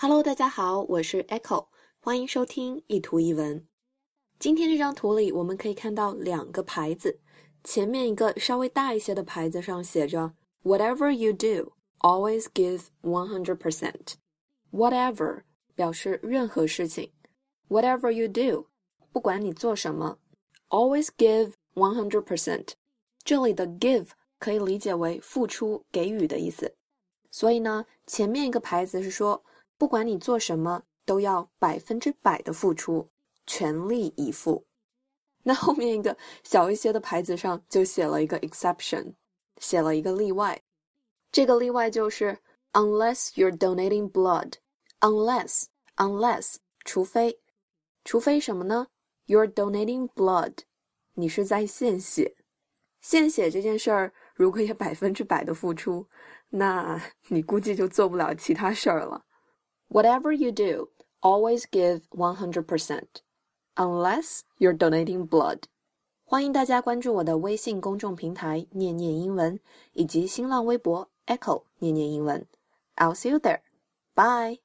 Hello，大家好，我是 Echo，欢迎收听一图一文。今天这张图里，我们可以看到两个牌子，前面一个稍微大一些的牌子上写着 “Whatever you do, always give one hundred percent”。Whatever 表示任何事情，Whatever you do，不管你做什么，always give one hundred percent。这里的 give 可以理解为付出、给予的意思。所以呢，前面一个牌子是说，不管你做什么，都要百分之百的付出，全力以赴。那后面一个小一些的牌子上就写了一个 exception，写了一个例外。这个例外就是 unless you're donating blood，unless unless 除非，除非什么呢？You're donating blood，你是在献血。献血这件事儿，如果也百分之百的付出，那你估计就做不了其他事儿了。Whatever you do, always give one hundred percent, unless you're donating blood. 欢迎大家关注我的微信公众平台“念念英文”以及新浪微博 “Echo 念念英文”。I'll see you there. Bye.